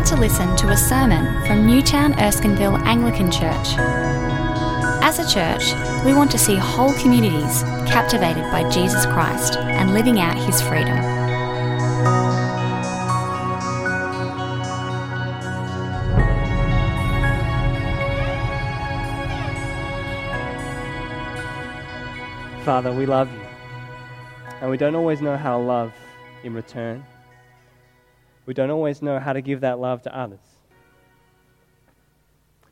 about to listen to a sermon from Newtown Erskineville Anglican Church. As a church, we want to see whole communities captivated by Jesus Christ and living out his freedom. Father, we love you. And we don't always know how to love in return. We don't always know how to give that love to others.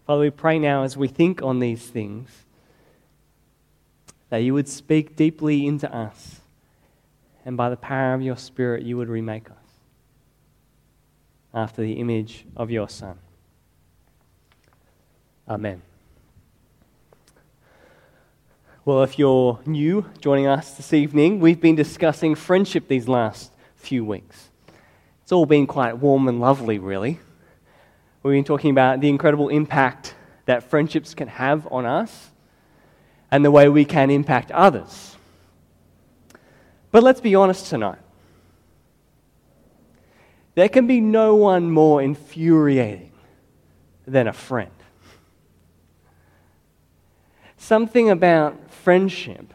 Father, we pray now as we think on these things that you would speak deeply into us, and by the power of your Spirit, you would remake us after the image of your Son. Amen. Well, if you're new joining us this evening, we've been discussing friendship these last few weeks. It's all been quite warm and lovely, really. We've been talking about the incredible impact that friendships can have on us and the way we can impact others. But let's be honest tonight. There can be no one more infuriating than a friend. Something about friendship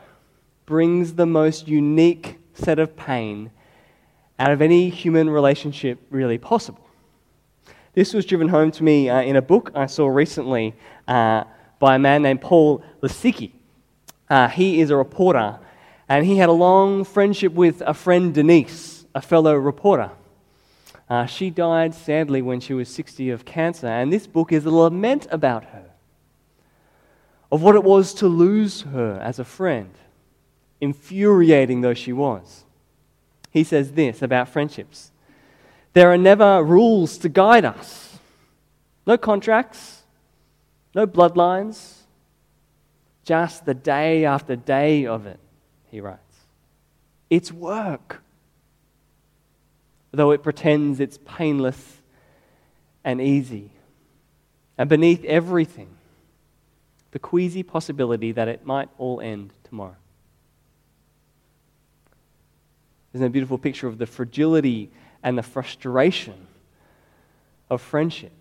brings the most unique set of pain out of any human relationship really possible. This was driven home to me uh, in a book I saw recently uh, by a man named Paul Lisicky. Uh, he is a reporter, and he had a long friendship with a friend, Denise, a fellow reporter. Uh, she died sadly when she was 60 of cancer, and this book is a lament about her, of what it was to lose her as a friend, infuriating though she was he says this about friendships there are never rules to guide us, no contracts, no bloodlines, just the day after day of it, he writes. It's work, though it pretends it's painless and easy. And beneath everything, the queasy possibility that it might all end tomorrow. Isn't a beautiful picture of the fragility and the frustration of friendship?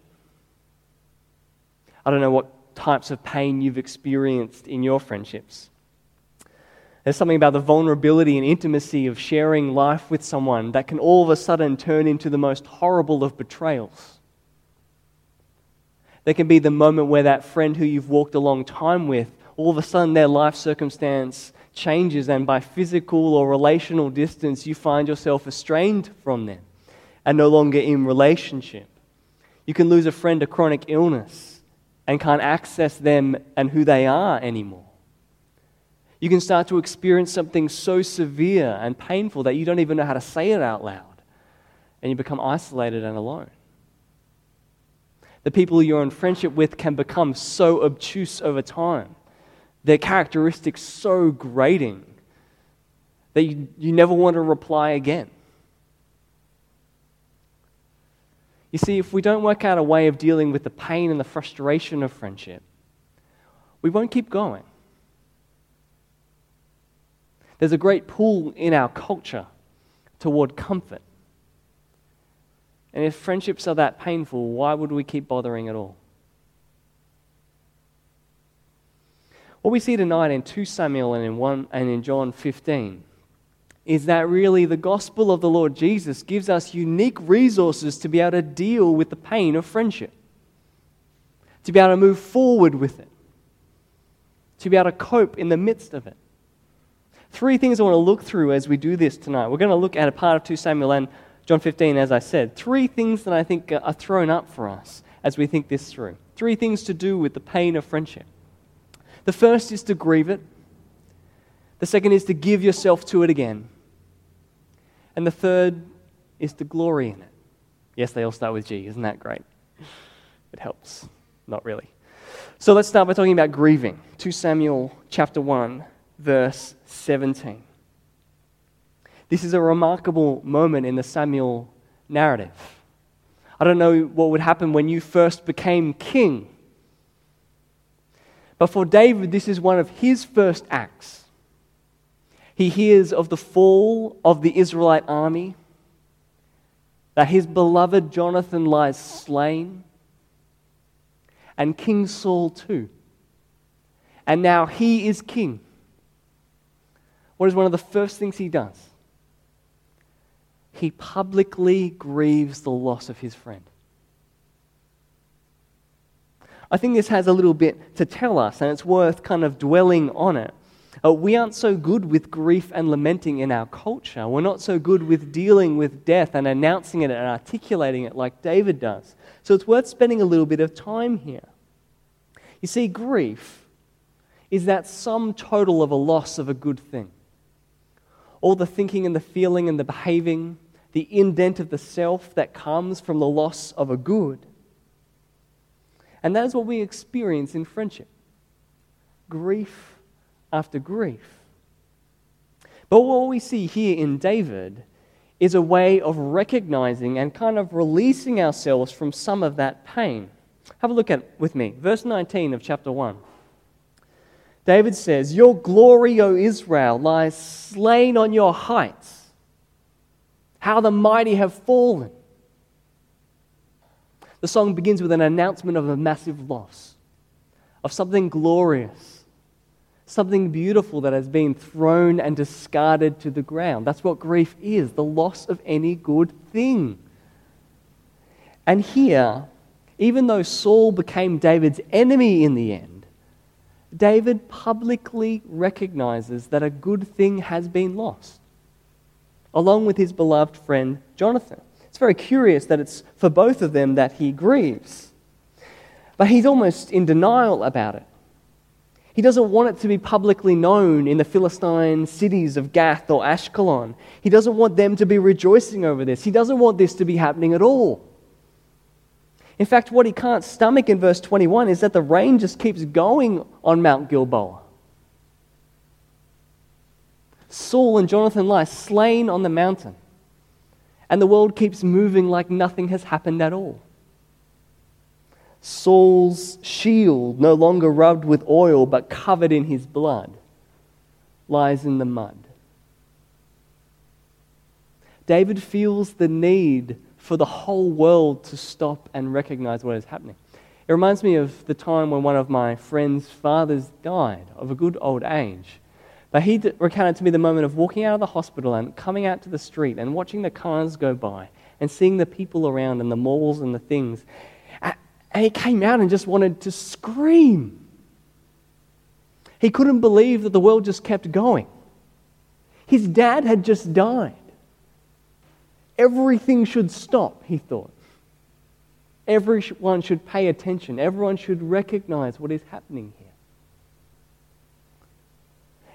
I don't know what types of pain you've experienced in your friendships. There's something about the vulnerability and intimacy of sharing life with someone that can all of a sudden turn into the most horrible of betrayals. There can be the moment where that friend who you've walked a long time with, all of a sudden their life circumstance changes, and by physical or relational distance, you find yourself estranged from them and no longer in relationship. You can lose a friend to chronic illness and can't access them and who they are anymore. You can start to experience something so severe and painful that you don't even know how to say it out loud, and you become isolated and alone. The people you're in friendship with can become so obtuse over time their characteristics so grating that you, you never want to reply again. You see, if we don't work out a way of dealing with the pain and the frustration of friendship, we won't keep going. There's a great pull in our culture toward comfort. And if friendships are that painful, why would we keep bothering at all? What we see tonight in 2 Samuel and in, 1, and in John 15 is that really the gospel of the Lord Jesus gives us unique resources to be able to deal with the pain of friendship, to be able to move forward with it, to be able to cope in the midst of it. Three things I want to look through as we do this tonight. We're going to look at a part of 2 Samuel and John 15, as I said. Three things that I think are thrown up for us as we think this through. Three things to do with the pain of friendship. The first is to grieve it, the second is to give yourself to it again, and the third is to glory in it. Yes, they all start with G. Isn't that great? It helps. Not really. So let's start by talking about grieving. 2 Samuel chapter 1, verse 17. This is a remarkable moment in the Samuel narrative. I don't know what would happen when you first became king. But for David, this is one of his first acts. He hears of the fall of the Israelite army. that his beloved Jonathan lies slain, and King Saul too. And now he is king. What is one of the first things he does? He publicly grieves the loss of his friend. I think this has a little bit to tell us, and it's worth kind of dwelling on it. Uh, we aren't so good with grief and lamenting in our culture. We're not so good with dealing with death and announcing it and articulating it like David does. So it's worth spending a little bit of time here. You see, grief is that sum total of a loss of a good thing. All the thinking and the feeling and the behaving, the indent of the self that comes from the loss of a good. And that is what we experience in friendship grief after grief. But what we see here in David is a way of recognizing and kind of releasing ourselves from some of that pain. Have a look at with me. Verse 19 of chapter 1. David says, Your glory, O Israel, lies slain on your heights. How the mighty have fallen. The song begins with an announcement of a massive loss, of something glorious something beautiful that has been thrown and discarded to the ground. That's what grief is the loss of any good thing. And here, even though Saul became David's enemy in the end, David publicly recognizes that a good thing has been lost, along with his beloved friend Jonathan. Very curious that it's for both of them that he grieves. But he's almost in denial about it. He doesn't want it to be publicly known in the Philistine cities of Gath or Ashkelon. He doesn't want them to be rejoicing over this. He doesn't want this to be happening at all. In fact, what he can't stomach in verse 21 is that the rain just keeps going on Mount Gilboa. Saul and Jonathan lie slain on the mountain, and the world keeps moving like nothing has happened at all. Saul's shield, no longer rubbed with oil but covered in his blood, lies in the mud. David feels the need for the whole world to stop and recognize what is happening. It reminds me of the time when one of my friend's fathers died of a good old age. But he recounted to me the moment of walking out of the hospital and coming out to the street and watching the cars go by and seeing the people around and the malls and the things. And he came out and just wanted to scream. He couldn't believe that the world just kept going. His dad had just died. Everything should stop, he thought. Everyone should pay attention. Everyone should recognize what is happening here.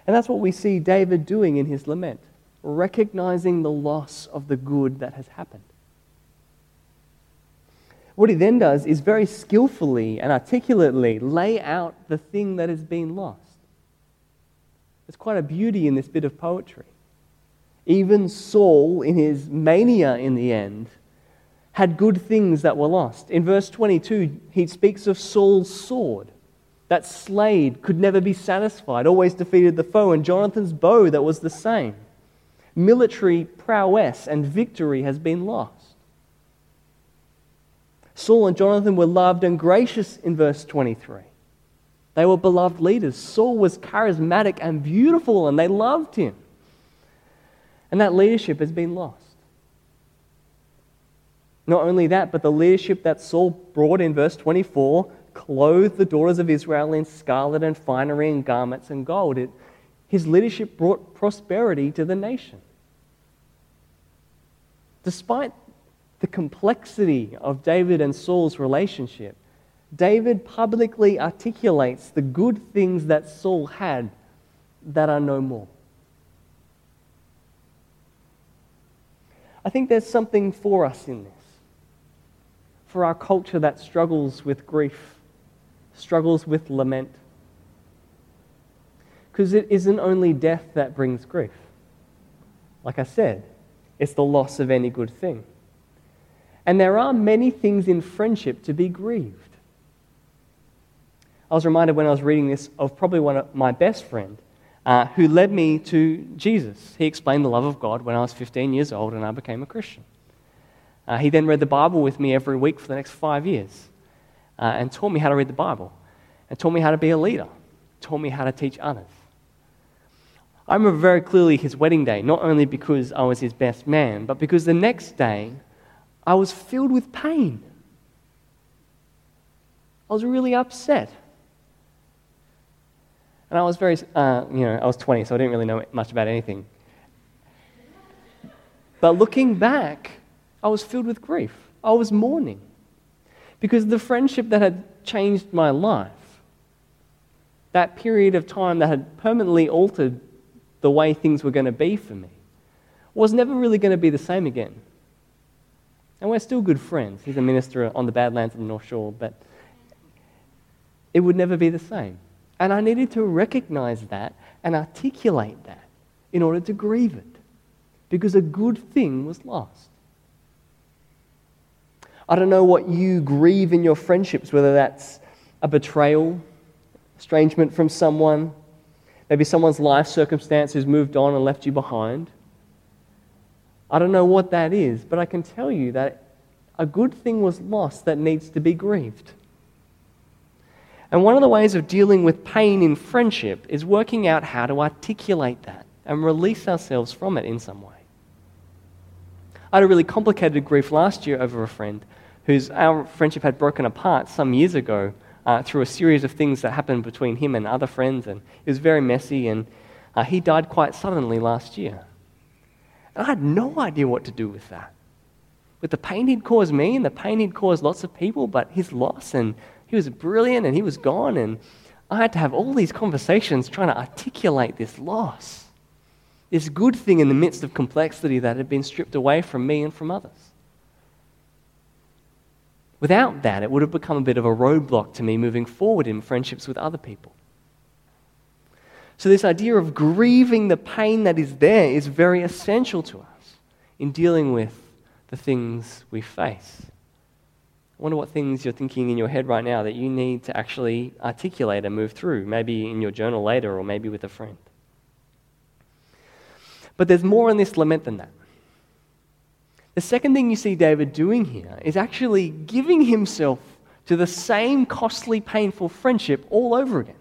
And that's what we see David doing in his lament, recognizing the loss of the good that has happened. What he then does is very skillfully and articulately lay out the thing that has been lost. There's quite a beauty in this bit of poetry. Even Saul, in his mania in the end, had good things that were lost. In verse 22, he speaks of Saul's sword that slayed, could never be satisfied, always defeated the foe, and Jonathan's bow that was the same. Military prowess and victory has been lost. Saul and Jonathan were loved and gracious in verse 23. They were beloved leaders. Saul was charismatic and beautiful, and they loved him. And that leadership has been lost. Not only that, but the leadership that Saul brought in verse 24 clothed the daughters of Israel in scarlet and finery and garments and gold. It, his leadership brought prosperity to the nation. Despite the complexity of David and Saul's relationship, David publicly articulates the good things that Saul had that are no more. I think there's something for us in this. For our culture that struggles with grief, struggles with lament. Because it isn't only death that brings grief. Like I said, it's the loss of any good thing. And there are many things in friendship to be grieved. I was reminded when I was reading this of probably one of my best friend uh, who led me to Jesus. He explained the love of God when I was 15 years old and I became a Christian. Uh, he then read the Bible with me every week for the next five years uh, and taught me how to read the Bible and taught me how to be a leader, taught me how to teach others. I remember very clearly his wedding day, not only because I was his best man, but because the next day I was filled with pain. I was really upset. And I was very, uh, you know, I was 20, so I didn't really know much about anything. But looking back, I was filled with grief. I was mourning. Because the friendship that had changed my life, that period of time that had permanently altered the way things were going to be for me, was never really going to be the same again. And we're still good friends. He's a minister on the Badlands of the North Shore, but it would never be the same. And I needed to recognize that and articulate that in order to grieve it. Because a good thing was lost. I don't know what you grieve in your friendships, whether that's a betrayal, estrangement from someone, maybe someone's life circumstances moved on and left you behind. I don't know what that is, but I can tell you that a good thing was lost that needs to be grieved. And one of the ways of dealing with pain in friendship is working out how to articulate that and release ourselves from it in some way. I had a really complicated grief last year over a friend whose our friendship had broken apart some years ago uh, through a series of things that happened between him and other friends, and it was very messy. And uh, he died quite suddenly last year. And I had no idea what to do with that. With the pain he'd caused me and the pain he'd caused lots of people, but his loss and he was brilliant and he was gone. And I had to have all these conversations trying to articulate this loss, this good thing in the midst of complexity that had been stripped away from me and from others. Without that, it would have become a bit of a roadblock to me moving forward in friendships with other people. So, this idea of grieving the pain that is there is very essential to us in dealing with the things we face. I wonder what things you're thinking in your head right now that you need to actually articulate and move through, maybe in your journal later or maybe with a friend. But there's more in this lament than that. The second thing you see David doing here is actually giving himself to the same costly, painful friendship all over again.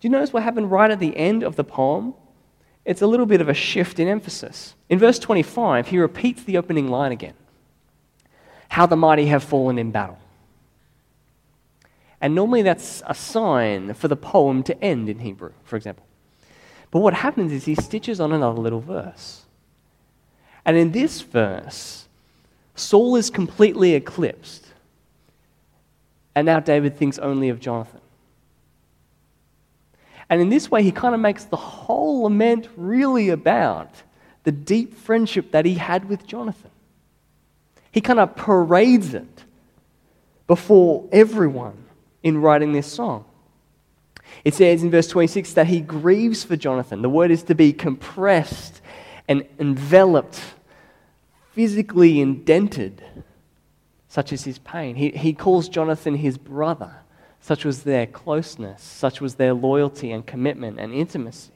Do you notice what happened right at the end of the poem? It's a little bit of a shift in emphasis. In verse 25, he repeats the opening line again How the mighty have fallen in battle. And normally that's a sign for the poem to end in Hebrew, for example. But what happens is he stitches on another little verse. And in this verse, Saul is completely eclipsed. And now David thinks only of Jonathan. And in this way, he kind of makes the whole lament really about the deep friendship that he had with Jonathan. He kind of parades it before everyone in writing this song. It says in verse 26 that he grieves for Jonathan. The word is to be compressed and enveloped, physically indented, such as his pain. He, he calls Jonathan his brother. Such was their closeness, such was their loyalty and commitment and intimacy.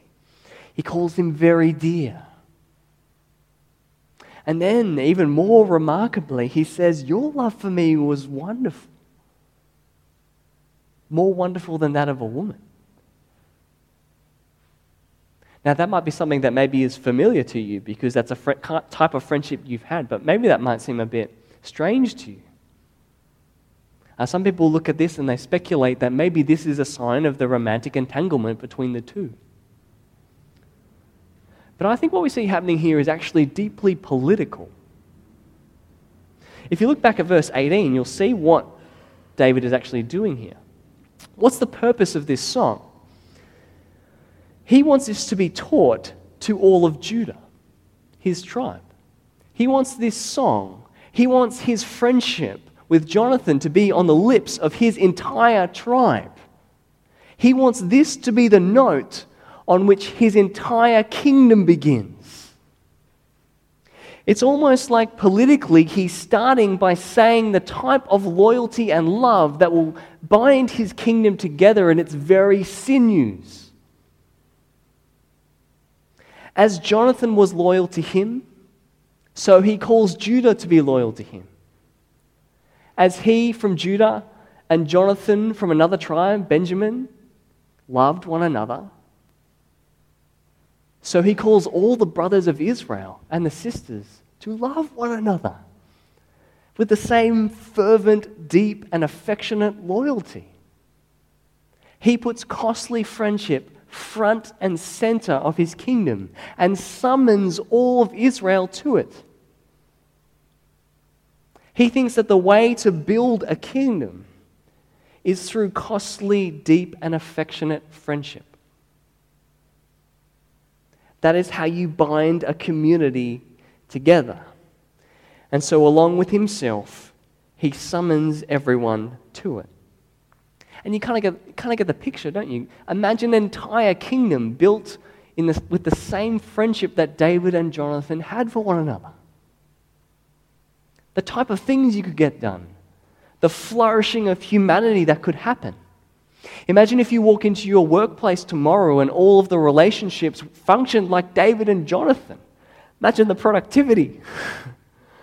He calls him very dear. And then, even more remarkably, he says, Your love for me was wonderful. More wonderful than that of a woman. Now, that might be something that maybe is familiar to you because that's a fr- type of friendship you've had, but maybe that might seem a bit strange to you. Uh, some people look at this and they speculate that maybe this is a sign of the romantic entanglement between the two. But I think what we see happening here is actually deeply political. If you look back at verse 18, you'll see what David is actually doing here. What's the purpose of this song? He wants this to be taught to all of Judah, his tribe. He wants this song, he wants his friendship with Jonathan to be on the lips of his entire tribe. He wants this to be the note on which his entire kingdom begins. It's almost like politically he's starting by saying the type of loyalty and love that will bind his kingdom together in its very sinews. As Jonathan was loyal to him, So he calls Judah to be loyal to him. As he from Judah and Jonathan from another tribe, Benjamin, loved one another, so he calls all the brothers of Israel and the sisters to love one another with the same fervent, deep, and affectionate loyalty. He puts costly friendship front and center of his kingdom and summons all of Israel to it. He thinks that the way to build a kingdom is through costly, deep, and affectionate friendship. That is how you bind a community together. And so, along with himself, he summons everyone to it. And you kind of get, kind of get the picture, don't you? Imagine an entire kingdom built in this, with the same friendship that David and Jonathan had for one another. The type of things you could get done, the flourishing of humanity that could happen. Imagine if you walk into your workplace tomorrow and all of the relationships functioned like David and Jonathan. Imagine the productivity.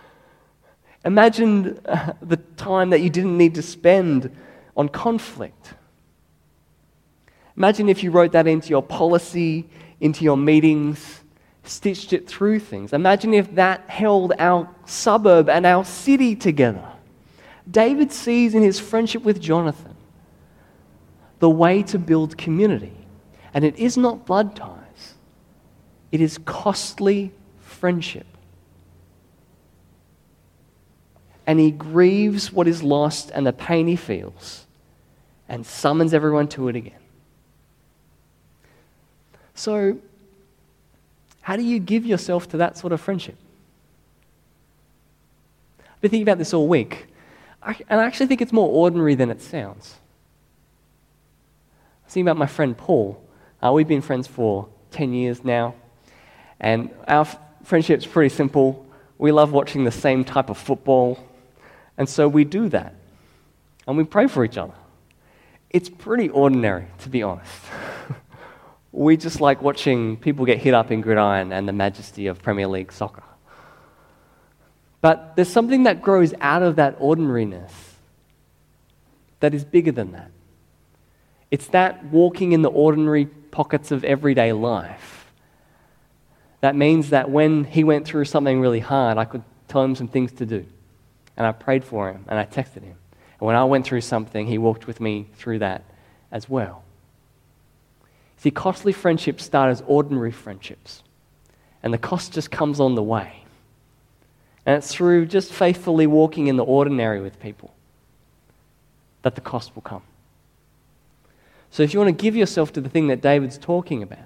Imagine uh, the time that you didn't need to spend on conflict. Imagine if you wrote that into your policy, into your meetings, stitched it through things. Imagine if that held our suburb and our city together. David sees in his friendship with Jonathan the way to build community. And it is not blood ties, it is costly friendship. And he grieves what is lost and the pain he feels and summons everyone to it again. So, how do you give yourself to that sort of friendship? I've been thinking about this all week, and I actually think it's more ordinary than it sounds thinking about my friend Paul. Uh, we've been friends for 10 years now, and our f- friendship's pretty simple. We love watching the same type of football, and so we do that. And we pray for each other. It's pretty ordinary, to be honest. we just like watching people get hit up in gridiron and the majesty of Premier League soccer. But there's something that grows out of that ordinariness that is bigger than that. It's that walking in the ordinary pockets of everyday life. That means that when he went through something really hard, I could tell him some things to do. And I prayed for him and I texted him. And when I went through something, he walked with me through that as well. See, costly friendships start as ordinary friendships, and the cost just comes on the way. And it's through just faithfully walking in the ordinary with people that the cost will come. So if you want to give yourself to the thing that David's talking about,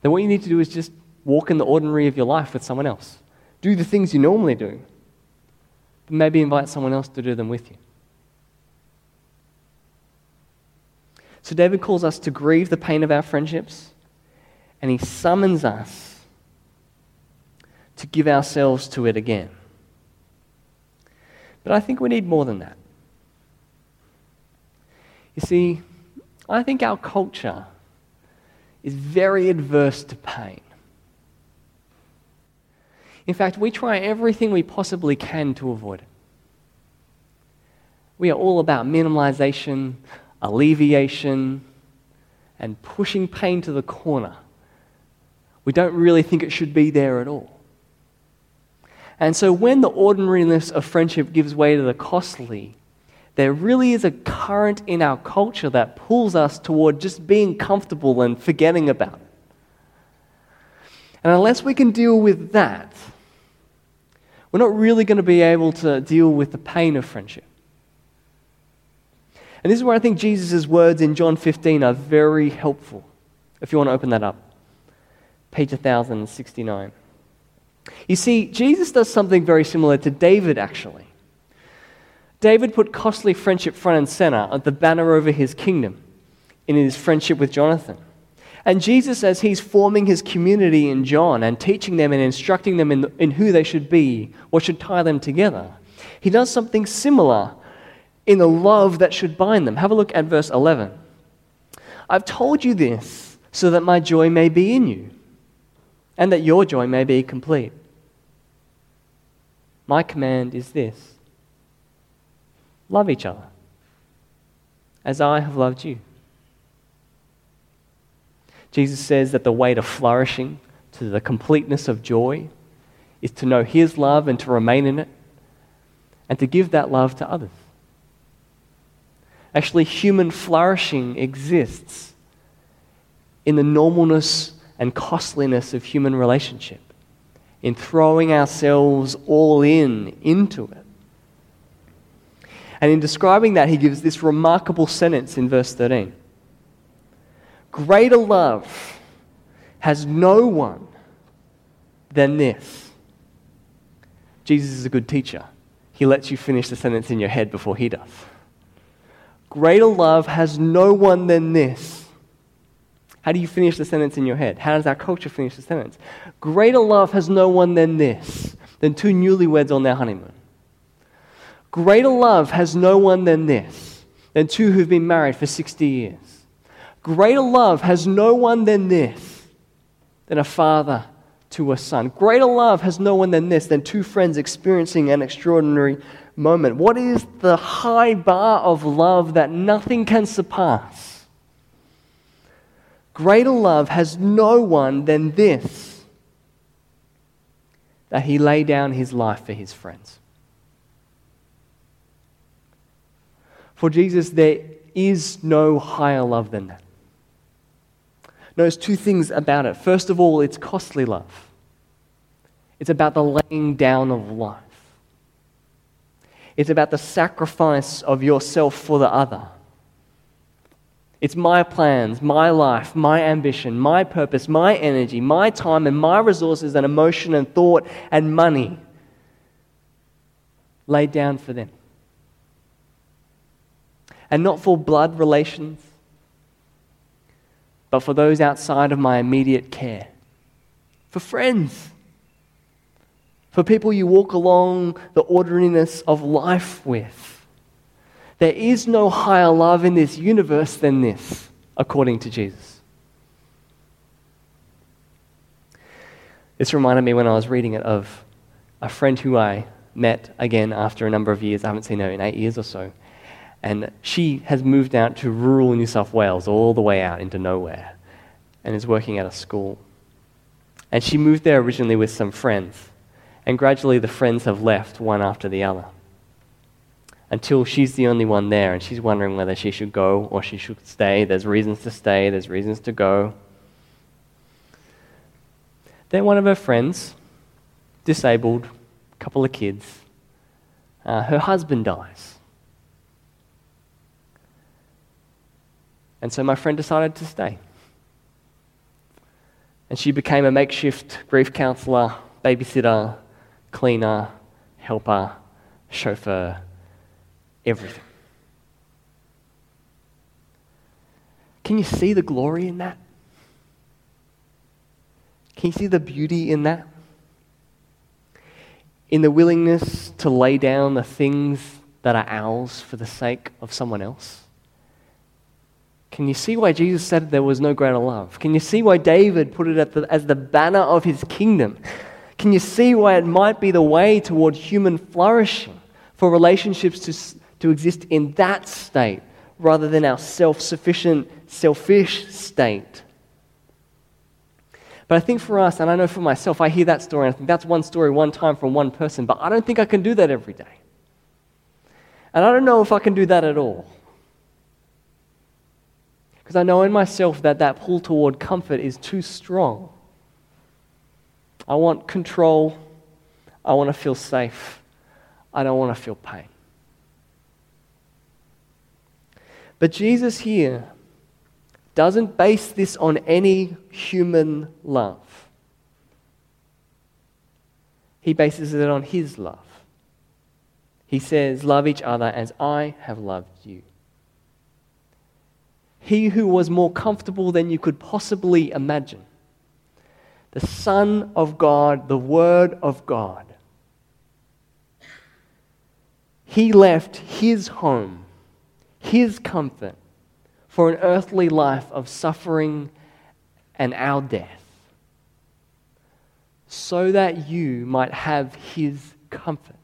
then what you need to do is just walk in the ordinary of your life with someone else. Do the things you normally do, but maybe invite someone else to do them with you. So David calls us to grieve the pain of our friendships, and he summons us to give ourselves to it again. But I think we need more than that. You see, I think our culture is very adverse to pain. In fact, we try everything we possibly can to avoid it. We are all about minimalization, alleviation, and pushing pain to the corner. We don't really think it should be there at all. And so, when the ordinariness of friendship gives way to the costly, there really is a current in our culture that pulls us toward just being comfortable and forgetting about it. And unless we can deal with that, we're not really going to be able to deal with the pain of friendship. And this is where I think Jesus' words in John 15 are very helpful. If you want to open that up, page 1069. You see, Jesus does something very similar to David, actually. David put costly friendship front and center at the banner over his kingdom in his friendship with Jonathan. And Jesus, as he's forming his community in John and teaching them and instructing them in, the, in who they should be, what should tie them together, he does something similar in the love that should bind them. Have a look at verse 11. I've told you this so that my joy may be in you and that your joy may be complete. My command is this love each other as I have loved you. Jesus says that the way to flourishing, to the completeness of joy, is to know His love and to remain in it, and to give that love to others. Actually, human flourishing exists in the normalness and costliness of human relationship, in throwing ourselves all in into it. And in describing that, he gives this remarkable sentence in verse 13 Greater love has no one than this. Jesus is a good teacher. He lets you finish the sentence in your head before he does. Greater love has no one than this. How do you finish the sentence in your head? How does our culture finish the sentence? Greater love has no one than this, than two newlyweds on their honeymoon. Greater love has no one than this, than two who've been married for 60 years. Greater love has no one than this, than a father to a son. Greater love has no one than this, than two friends experiencing an extraordinary moment. What is the high bar of love that nothing can surpass? Greater love has no one than this, that he lay down his life for his friends. For Jesus, there is no higher love than that. Notice two things about it. First of all, it's costly love, it's about the laying down of life, it's about the sacrifice of yourself for the other. It's my plans, my life, my ambition, my purpose, my energy, my time, and my resources and emotion and thought and money laid down for them. And not for blood relations, but for those outside of my immediate care, for friends, for people you walk along the ordinariness of life with. There is no higher love in this universe than this, according to Jesus. This reminded me when I was reading it of a friend who I met again after a number of years. I haven't seen her in eight years or so. And she has moved out to rural New South Wales, all the way out into nowhere, and is working at a school. And she moved there originally with some friends, and gradually the friends have left one after the other. Until she's the only one there, and she's wondering whether she should go or she should stay. There's reasons to stay, there's reasons to go. Then one of her friends, disabled, couple of kids, uh, her husband dies. And so my friend decided to stay. And she became a makeshift grief counselor, babysitter, cleaner, helper, chauffeur, everything. Can you see the glory in that? Can you see the beauty in that? In the willingness to lay down the things that are ours for the sake of someone else? Can you see why Jesus said there was no greater love? Can you see why David put it the, as the banner of his kingdom? Can you see why it might be the way toward human flourishing for relationships to, to exist in that state rather than our self sufficient, selfish state? But I think for us, and I know for myself, I hear that story and I think that's one story one time from one person, but I don't think I can do that every day. And I don't know if I can do that at all. Because I know in myself that that pull toward comfort is too strong. I want control. I want to feel safe. I don't want to feel pain. But Jesus here doesn't base this on any human love. He bases it on His love. He says, Love each other as I have loved you. He who was more comfortable than you could possibly imagine. The Son of God, the Word of God. He left his home, his comfort, for an earthly life of suffering and our death, so that you might have his comfort,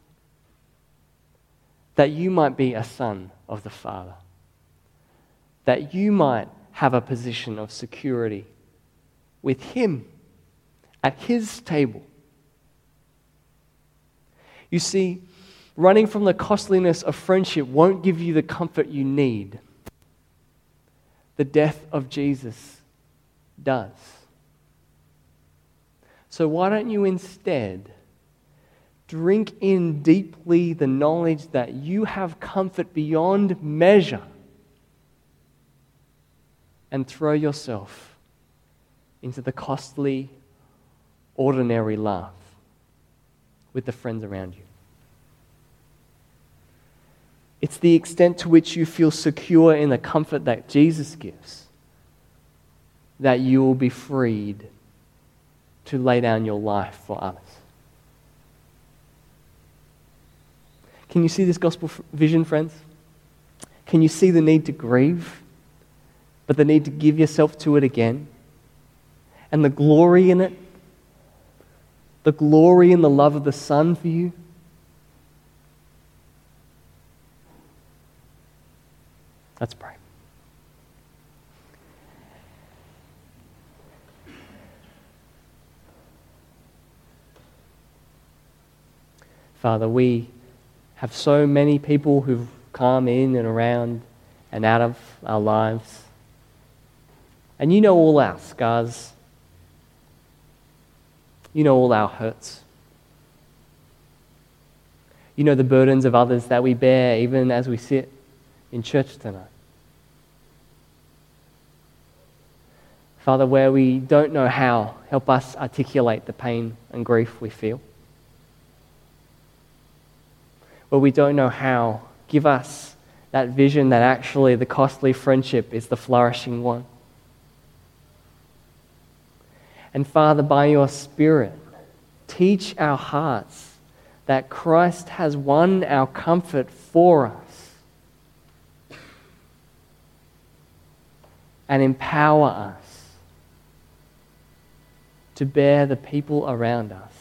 that you might be a son of the Father, that you might have a position of security with Him at His table. You see, running from the costliness of friendship won't give you the comfort you need. The death of Jesus does. So, why don't you instead drink in deeply the knowledge that you have comfort beyond measure and throw yourself into the costly, ordinary love with the friends around you? It's the extent to which you feel secure in the comfort that Jesus gives that you will be freed to lay down your life for others. Can you see this gospel vision, friends? Can you see the need to grieve, but the need to give yourself to it again? And the glory in it? The glory in the love of the Son for you? Let's pray. Father, we have so many people who've come in and around and out of our lives. And you know all our scars. You know all our hurts. You know the burdens of others that we bear even as we sit in church tonight. Father, where we don't know how, help us articulate the pain and grief we feel. Where we don't know how, give us that vision that actually the costly friendship is the flourishing one. And Father, by your Spirit, teach our hearts that Christ has won our comfort for us and empower us to bear the people around us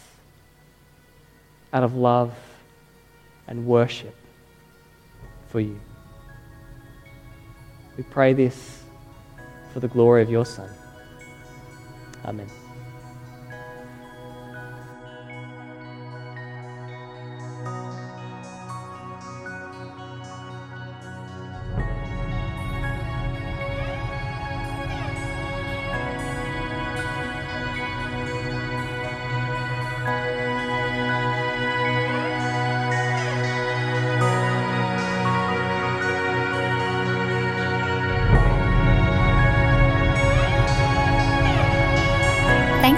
out of love and worship for you. We pray this for the glory of your Son. Amen.